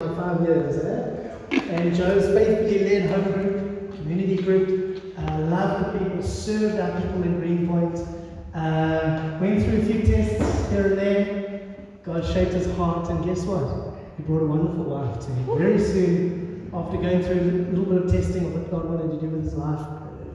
for five years, eh? And Joe's faithfully led home group, community group, uh, loved the people, served our people in Greenpoint, uh, went through a few tests here and there. God shaped his heart, and guess what? He brought a wonderful wife to him. Very soon, after going through a little bit of testing of what God wanted to do with his life,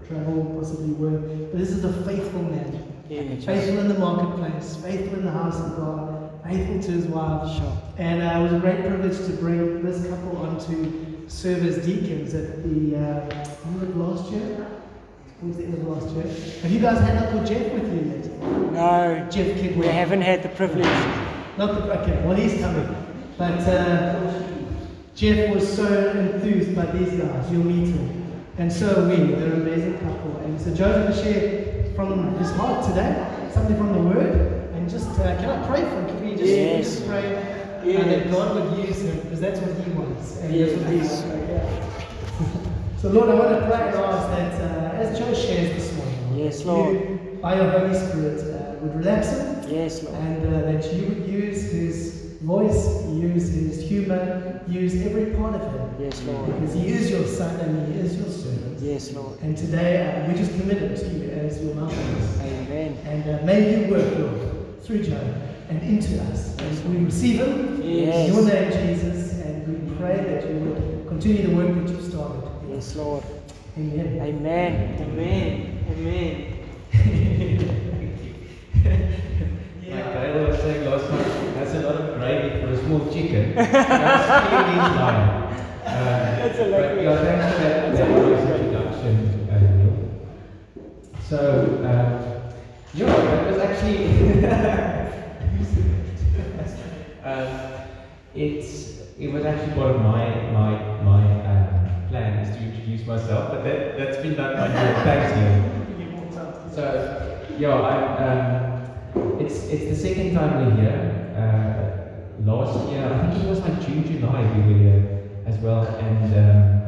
travel, possibly work. But this is a faithful man. Yeah, Faithful in the marketplace, faithful in the house of God, faithful to his wife. Sure. And uh, it was a great privilege to bring this couple on to serve as deacons at the, uh, when was last year? Towards the end of last year. Have you guys had Uncle Jeff with you yet? No, Jeff Kidwell. we haven't had the privilege. Not the, okay, well he's coming. But uh, Jeff was so enthused by these guys, you'll meet him. And so are we, they're an amazing couple. And so Joe's going to share from his heart today, something from the Word. And just, uh, can I pray for him? Can we just, Yes. just pray uh, that God would use him? Because that's what he wants. And that's what Yes. Yeah. So Lord, I want to pray and ask that uh, as Joe shares this morning, Yes, Lord. you, by your Holy Spirit, uh, would relax him Yes, Lord. and uh, that you would use his voice, use his humor, use every part of him. Yes, Lord. Because he is your son and he is your servant. Yes, Lord. And today uh, we just commit him to you as your mouthpiece. Amen. And uh, may you work, Lord, through Joe and into us. And we receive him Yes. in your name, Jesus, and we pray that you would continue the work that you've started. Yes, Lord. Amen. Amen. Amen. Amen. Like Dale was saying last night, that's a lot of gravy for a small chicken. That's killing his. Uh, That's a but lovely- yeah, thanks for that, that nice introduction, uh, Neil. So, yeah, that was actually. um, it's it was actually part of my my my um, plan is to introduce myself, but that that's been done by Neil. Thanks, Neil. So, yeah, I'm, um, it's, it's the second time we're here. Uh, last year, I think it was like June, July, we were here as well, and um,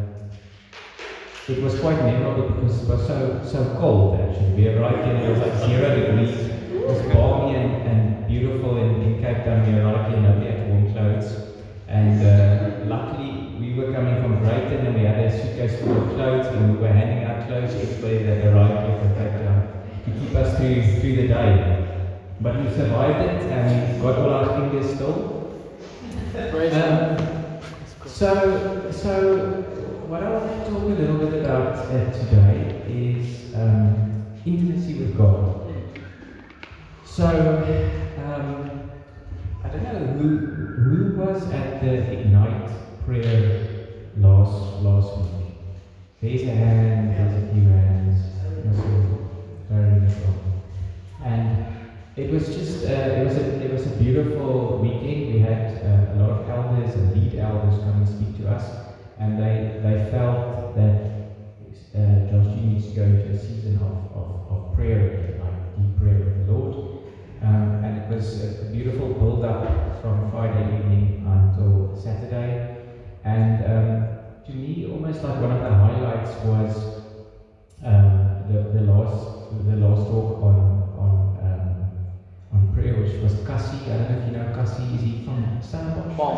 it was quite memorable because it was so so cold actually. We arrived and it was like zero degrees. It was balmy and, and beautiful in, in Cape Town. We arrived and nobody had warm clothes. And uh, luckily, we were coming from Brighton and we had a suitcase full of clothes and we were handing out clothes to everybody that arrived here from Cape Town to keep us through, through the day. But we survived it and we got all our fingers still. Um, so, so what I want to talk a little bit about uh, today is um, intimacy with God. So, um, I don't know who who was at the Ignite prayer last last week. There's a hand, there's a few hands. And it was just uh, it was a it was a beautiful weekend. We had uh, a lot of elders and lead elders come and speak to us, and they they felt that uh, Josh you to go into a season of, of, of prayer, like deep prayer with the Lord. Um, and it was a, beautiful build up from Friday evening until Saturday. And um, to me, almost like one of the highlights was um, the, the last the last talk on which was Cassie. I don't know if you know Cassie. Is he from Stellenbosch? Paarl.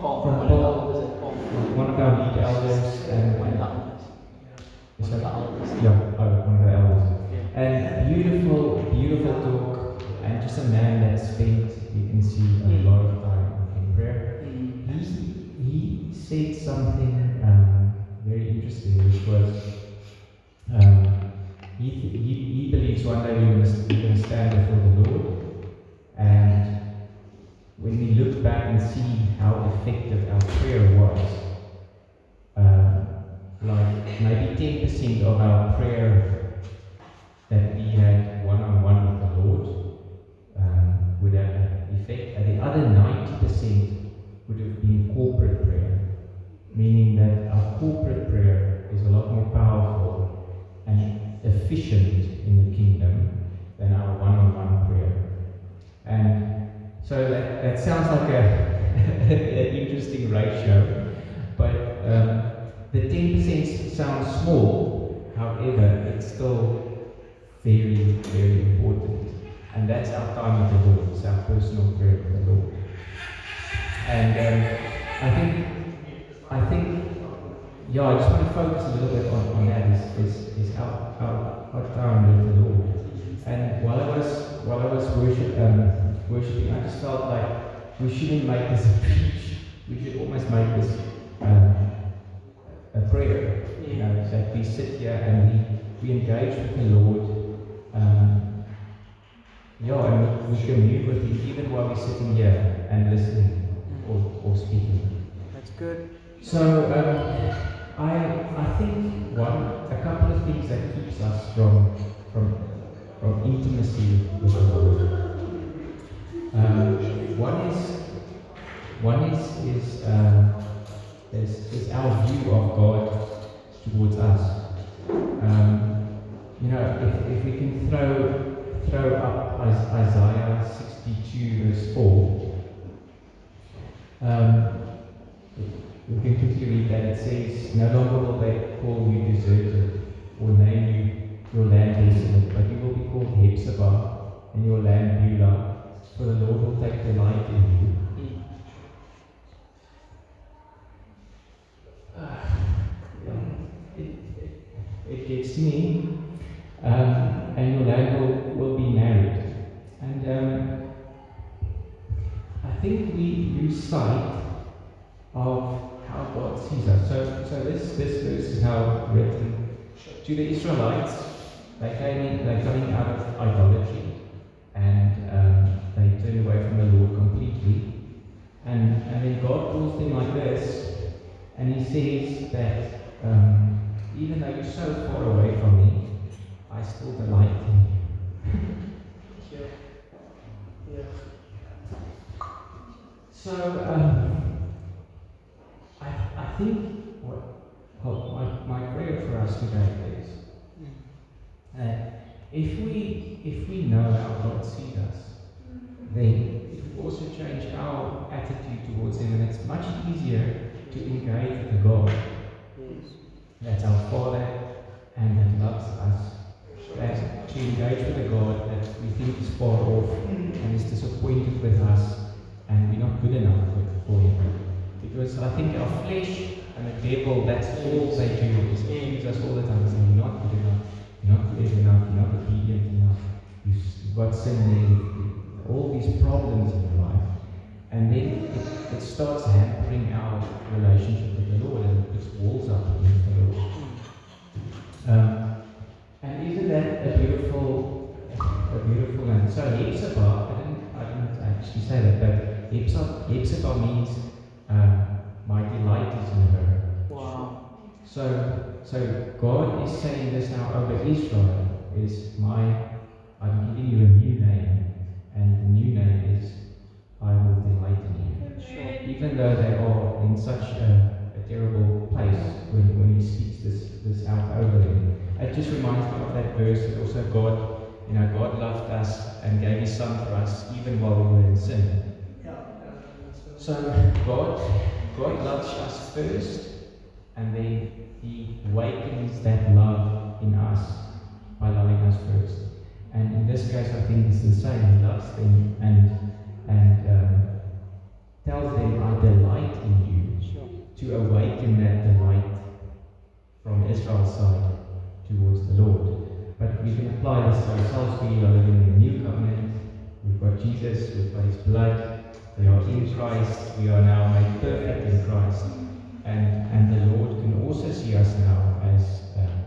Paarl. From Paarl. of the elders at Paarl. One of our lead elders. And, One of the elders. Is One of that- the elders. Yeah, oh, one of the elders. Yeah. And beautiful, beautiful talk, and just a man that spent, you can see, a Mm. lot of time in prayer. Mm. He, he said something um, very interesting, which was um, he, he, he believes one day we're going to stand before the Lord, and when we look back and see how effective our prayer was, um, like maybe 10% of our prayer that we had one on one with the Lord um, would have an effect, and the other 90% would have been corporate prayer, meaning that our corporate prayer is a lot more powerful that sounds like a, an interesting ratio, but um, the 10% sounds small, however, it's still very, very important. And that's our time with the Lord, it's our personal prayer with the Lord. And um, I think, I think, yeah, I just want to focus a little bit on, on that is, is, is our, our, our time with the Lord. And while I was, while I was worship, um, worshiping, I just felt like we shouldn't make this a preach. We should almost make this um, a prayer. You know, that we sit here and we, we engage with the Lord. Um, yeah, and we, we commune with Him even while we're sitting here and listening or, or speaking. That's good. So um, I I think one a couple of things that keeps us from from from intimacy with the Lord. Um, one is one is is um, is, is our view of God towards us. Um, you know, if, if we can throw throw up Isaiah 62 verse 4. Um, we can quickly read that. It says, No longer will they call you deserted or name you your land desolate, but you will be called Hephzibah and your land Beulah, for the Lord will take delight in you. Mm. It, it, it gets to me. Um, and your land will, will be married. And um, I think we lose sight of how God sees us. So, so this, this verse is how written to the Israelites. They came in, they're coming out of idolatry and um, away from the Lord completely. And, and then God calls them like this, and He says that um, even though you're so far away from me, I still delight in you. So, um, I, I think what, what my, my prayer for us today is that if we, if we know how God sees us, then it will also change our attitude towards Him, and it's much easier to engage with a God Yes. that's our Father and that loves us. That to engage with a God that we think is far off and is disappointed with us and we're not good enough for Him. Because I think our flesh and the devil, that's all they do, is accuse us all the time, saying, You're not good enough, you're not good enough, you're not obedient enough, you've you've got sin there, you've- all these problems in your life. And then it, it starts hampering our relationship with the Lord and it puts walls up against the Lord. Um, and isn't that a beautiful, a beautiful and so Hephzibah, I didn't, I didn't actually say that, but Hephzibah, Hephzibah means um, my delight is in her. Wow. So, so God is saying this now over Israel is my, I'm giving you a new name, and the new name is I will delight in you. Sure. Even though they are in such a, a terrible place when, when he speaks this, this out over them. It just reminds me of that verse that also God, you know, God loved us and gave his son for us even while we were in sin. So God, God loves us first, and then He awakens that love in us by loving us first. And in this I think it's the same. He loves them and and um, tells them, "I delight in you," Sure. to awaken that delight from Israel's side towards the Lord. But we can apply this to ourselves. We are living in the new covenant. We've got Jesus. We've got His blood. We are in Christ. We are now made perfect in Christ. And, and the Lord can also see us now as, um,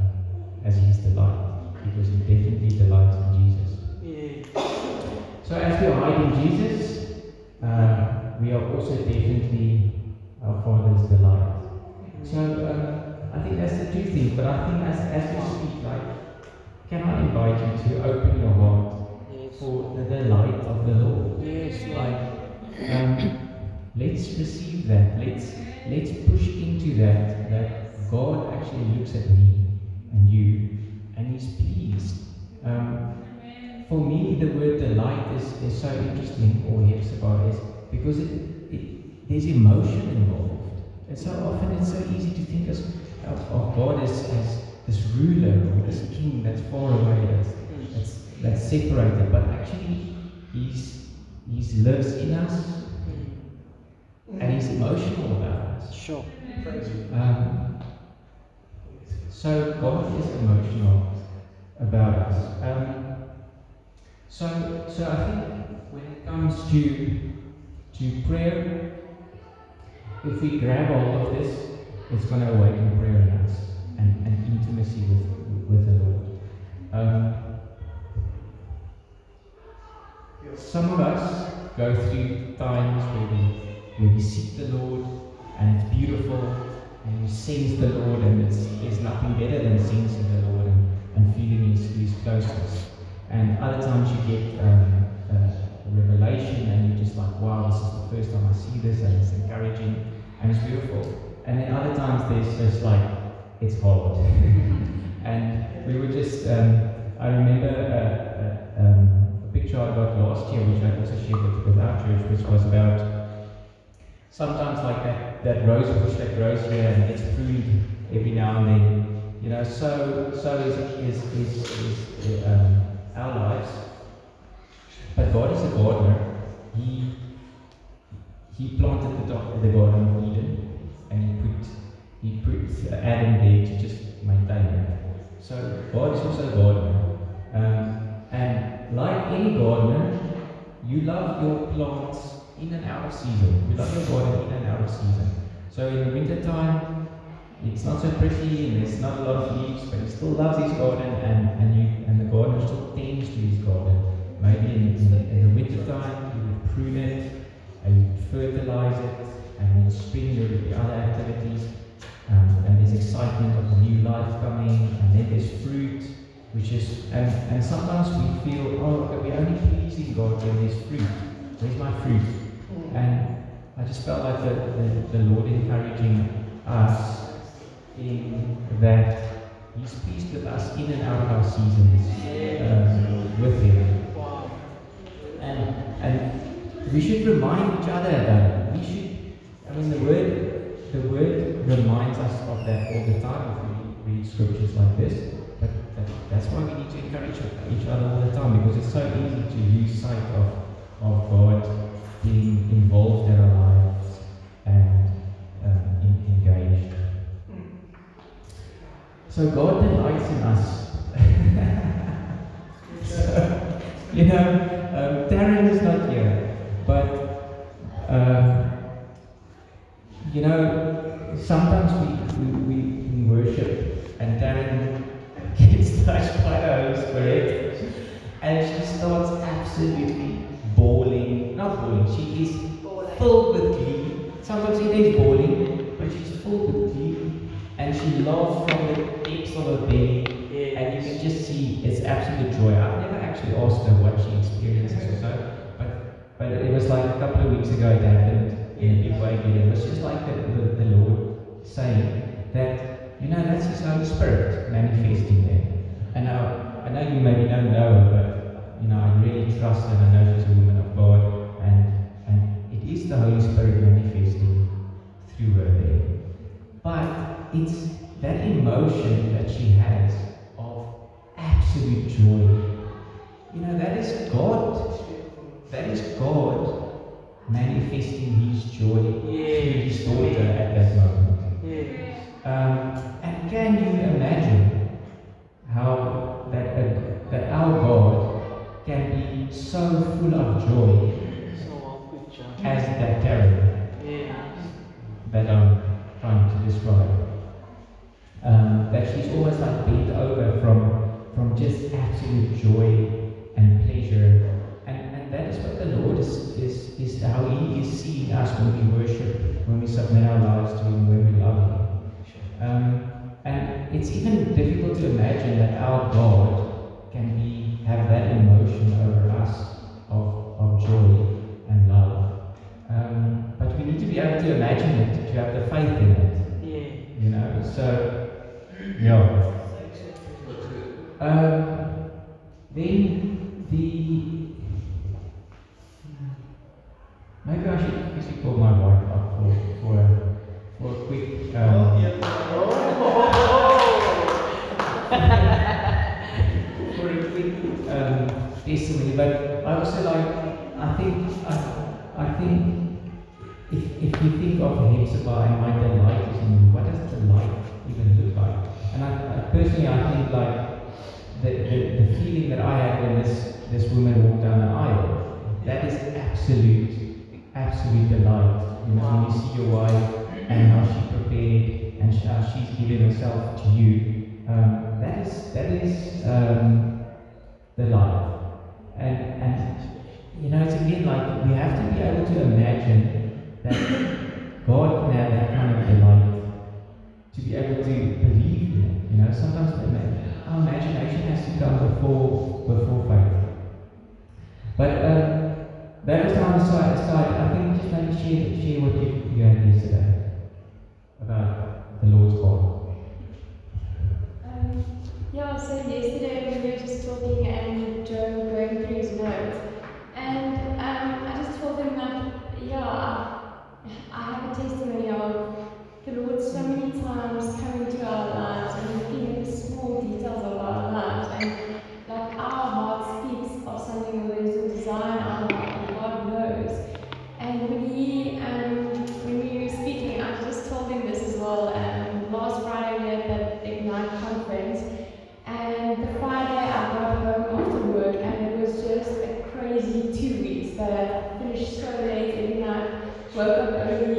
as His delight, because He definitely delights in Jesus. So as we abide in Jesus, uh, we are also definitely our Father's delight. So um, I think that's the two things. But I think as, as we speak, like, can I invite you to open your heart Yes. for the delight of the Lord? Yes. Like, um, let's receive that. Let's let's push into that. That God actually looks at me and you, and He's pleased. Um, for me, the word delight is, is so interesting, or Hephzibah is because it, it there's emotion involved. And so often it's so easy to think as, of, of God as, as this ruler or this king that's far away, that's, that's, that's separated. But actually, He's He lives in us and He's emotional about us. Sure. Um, so God is emotional about us. Um, so, so I think when it comes to to prayer, if we grab all of this, it's going to awaken prayer in us and, and intimacy with with the Lord. Um, some of us go through times where we where we seek the Lord and it's beautiful and we sense the Lord, and it's, there's nothing better than sensing the Lord and, and feeling His, His closeness. And other times you get um, a revelation, and you're just like, wow, this is the first time I see this, and it's encouraging, and it's beautiful. And then other times there's just like, it's hard. and we were just, um, I remember a, a, um, a picture I got last year, which I also shared with, with our church, which was about sometimes like that, that rose bush that grows here and gets pruned every now and then. You know, so so is is is, is um, our lives. But God is a gardener. He he planted the, the garden of Eden, and he put he put Adam there to just maintain it. So God is also a gardener, um, and like any gardener, you love your plants in and out of season. We love your garden in and out of season. So in the winter time, it's not so pretty and there's not a lot of leaves, but he still loves his garden and, and you and the gardener still his garden. Maybe in, in, the, in the winter time you would prune it and you would fertilize it and in spring there would be other activities. Um, and there's excitement of new life coming and then there's fruit which is and, and sometimes we feel oh okay, we're only pleasing God when there's fruit. Where's my fruit? And I just felt like the, the, the Lord encouraging us in that He's pleased with us in and out of our seasons um, with Him. And, and we should remind each other that. We should, I mean, the Word, the Word reminds us of that all the time if we read scriptures like this. But that, that's why we need to encourage each other all the time because it's so easy to lose sight of, of God being involved in our lives and So God delights in us. so, you know, um, Darren is not here, but um, you know, sometimes we, we, we, worship and Darren gets touched by the Holy Spirit and she starts absolutely bawling. Not bawling, she is filled with glee. Sometimes it is bawling, but she's filled with. Laughs from the depths of her belly. And you can just see it's absolute joy. I've never actually asked her what she experiences or so, but, but it was like a couple of weeks ago it happened in a big way again. It was just like the, the, the Lord saying that, you know, that's His Holy Spirit manifesting there. And now, I know you maybe don't know but, you know, I really trust and I know she's a woman of God. And, and it is the Holy Spirit manifesting through her there. But it's that emotion that she has of absolute joy. You know, that is God. That is God manifesting His joy through His daughter at that moment. Yes. Um, and can you imagine how that, uh, that our God can be so full of joy is, how He is seeing us when we worship, when we submit our lives to Him, when we love Him. Um, and it's even difficult to imagine that our God can be have that emotion over us of, of joy and love. Um, but we need to be able to imagine it, to have the faith in it, Yeah. you know. So, yeah. Um, then Maybe I should quickly call my wife up for, for, a, for a quick. Um, oh, for a quick um, testimony. But I also like, I think, I, I think if, if you think of Hephzibah and what the is in you, what does the light even look like? And I, I personally, I think like the, the, the feeling that I had when this, this woman walked down the aisle, that is absolute absolute delight. You know, when you see your wife and how she prepared and she, how she's given herself to you, um, that is that is um, delight. And and you know, it's again like we have to be able to imagine that God can have that kind of delight to be able to believe in. You know, sometimes our imagination has to come before before faith. But um, time aside, aside, I think just make sure share you what you, you yesterday about that I finished so and uh, woke up early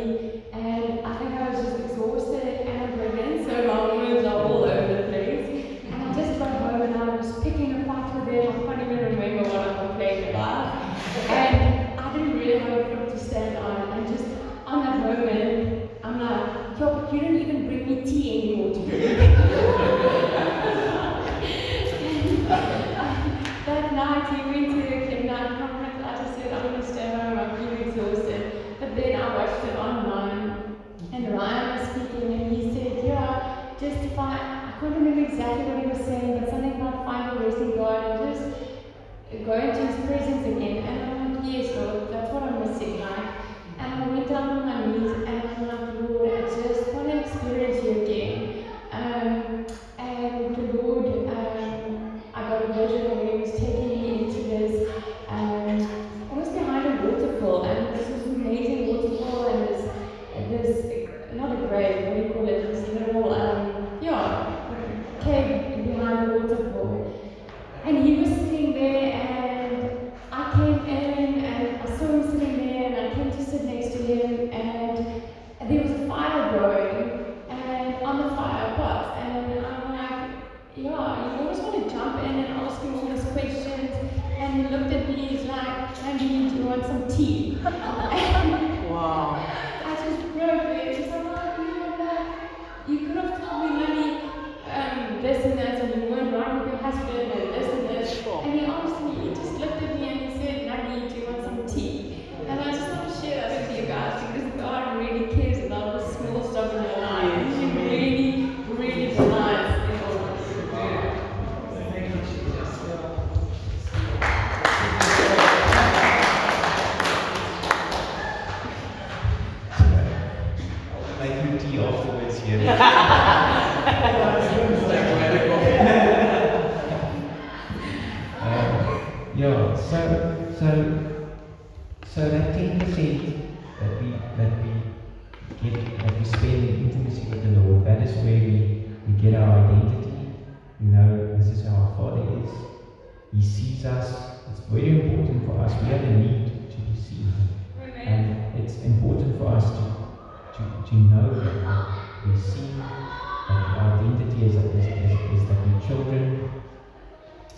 to know that we're seen, that our identity is, is, is, is that we're children,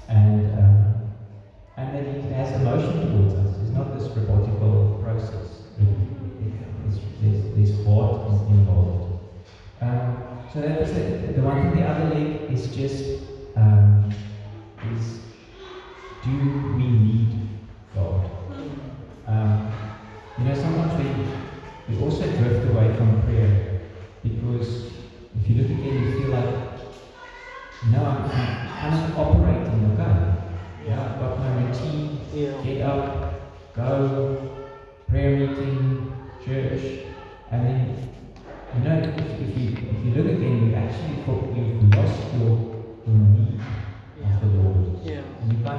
and, um, and that He has emotion towards us. It's not this robotical process. It's, there's, heart involved. Um, so that was the, the one thing. The other leg is just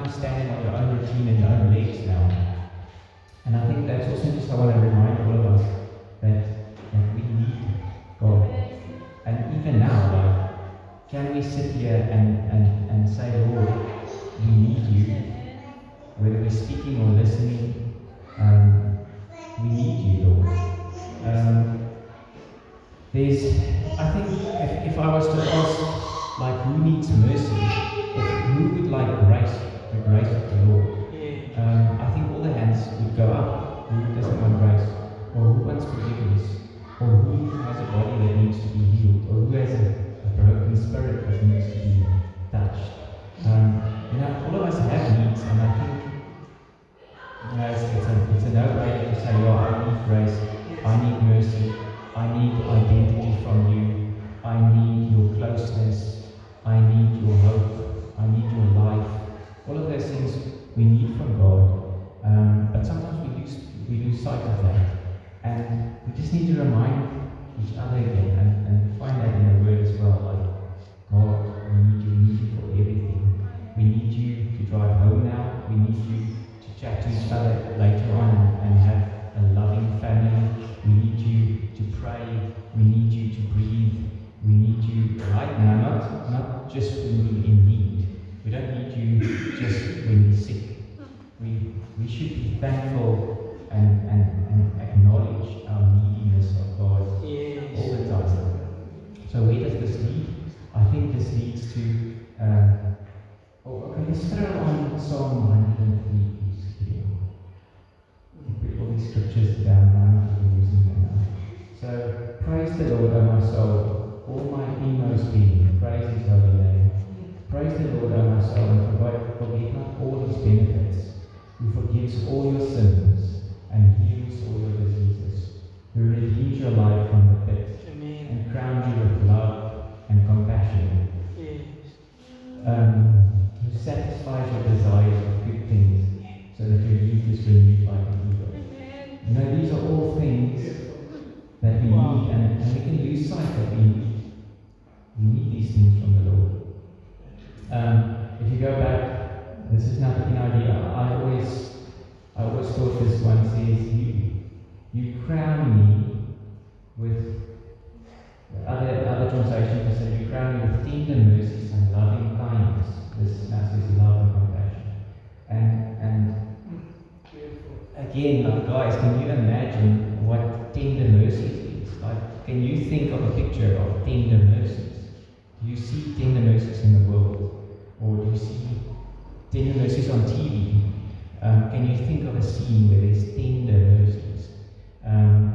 Understanding what your own routine and your own legs now. And I think that's also just I want to remind all of us that, that we need God. And even now, like, can we sit here and, and, and say, Lord, we need you? Whether we're speaking or listening, um, we need you, Lord. Um, there's, I think, if, if I was to ask, like, who needs mercy? If, who would like grace? The grace of the Lord, Yeah. um, I think all the hands would go up. Who doesn't want grace? Or who wants forgiveness? Or who has a body that needs to be healed? Or who has a, a broken spirit that needs to be touched? Um, you know, all of us have needs, and I think you know, it's, it's, a, it's a no-brainer to say, oh, I need grace, I need mercy, I need identity from you, I need your closeness, I need your hope, I need your life. All of those things we need from God. Um, but sometimes we lose, we lose sight of that. And we just need to remind each other again and, and find that in the Word as well. Like, God, we need you, we need you for everything. We need you to drive home now. We need you to chat to each other later on and, have a loving family. We need you to pray. We need you to breathe. We need you right now, not, not just when we're in need. We don't need you just when we're sick. We, we should be thankful and, and, and acknowledge our neediness of God all the time. So where does this lead? I think this leads to. All you crown me with." Other other translations say, "You crown me with tender mercies and loving kindness." This says love and compassion. And and Again, like guys, can you imagine what tender mercies is? Like, can you think of a picture of tender mercies? Do you see tender mercies in the world? Or do you see tender mercies on TV? Um, can you think of a scene where there's tender mercies? Um,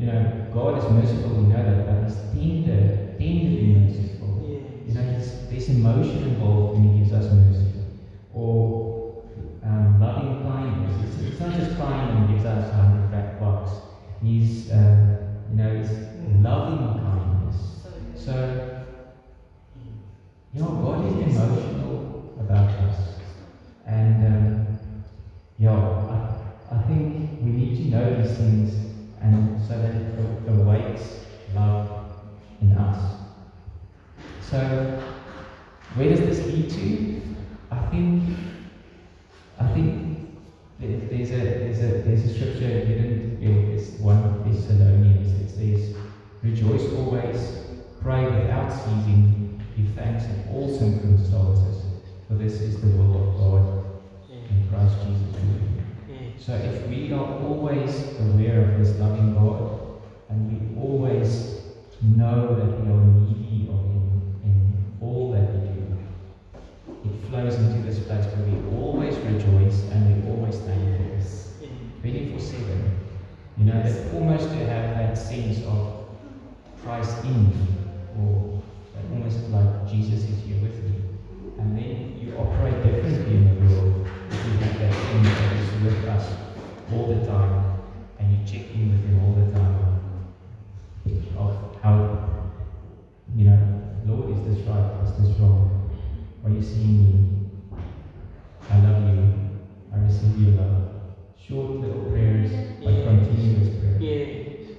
you know, God is merciful, we know that, but He's tender, tenderly merciful. You know, he's, there's emotion involved when He gives us mercy. Or um, loving kindness. It's, it's not just kind and gives us a hundred back bucks. He's, uh, you know, he's loving kindness. So, Almost to have that sense of Christ in me, or almost like Jesus is here with me. And then you operate differently in the world if you have that thing that is with us all the time and you check in with Him all the time of how, you know, Lord, is this right? Is this wrong? Are you seeing me? I love you. I receive your love. Short little prayers, but continuous prayers. Yes.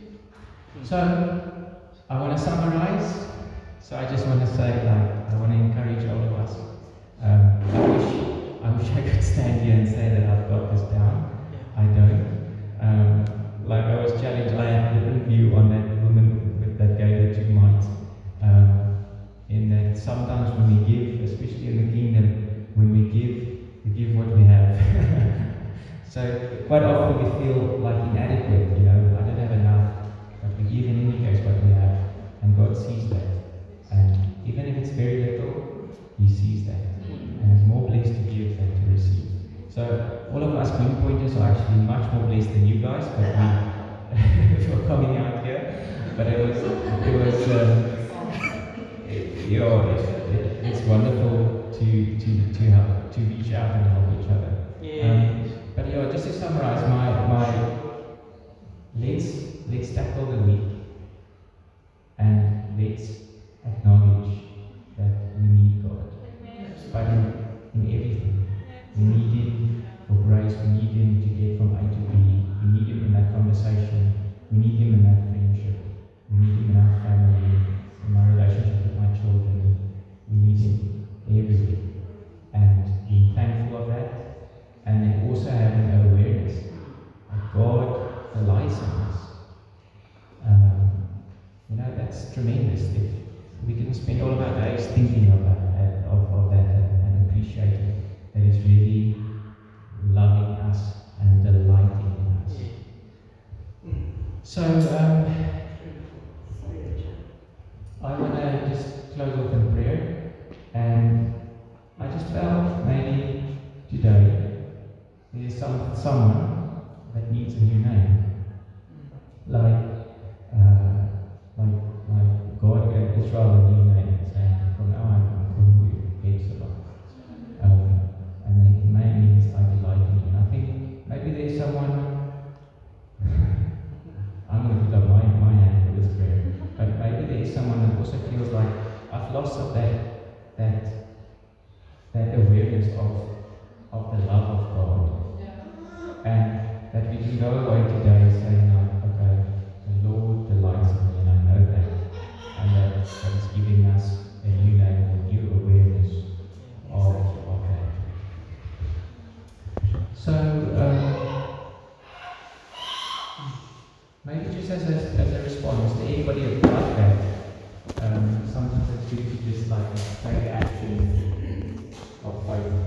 So, I want to summarize. So, I just want to say, like, I want to encourage all of us. Um, I wish, I wish I could stand here and say that I've got this down. I don't. Um, like I was challenged, I have a different view on that feel like inadequate, you know, I don't have enough. But we give in any case what we have, and God sees that. And even if it's very little, He sees that. Mm. And it's more blessed to give than to receive. So all of us moon pointers are actually much more blessed than you guys, but we for coming out here. But it was it was. Um,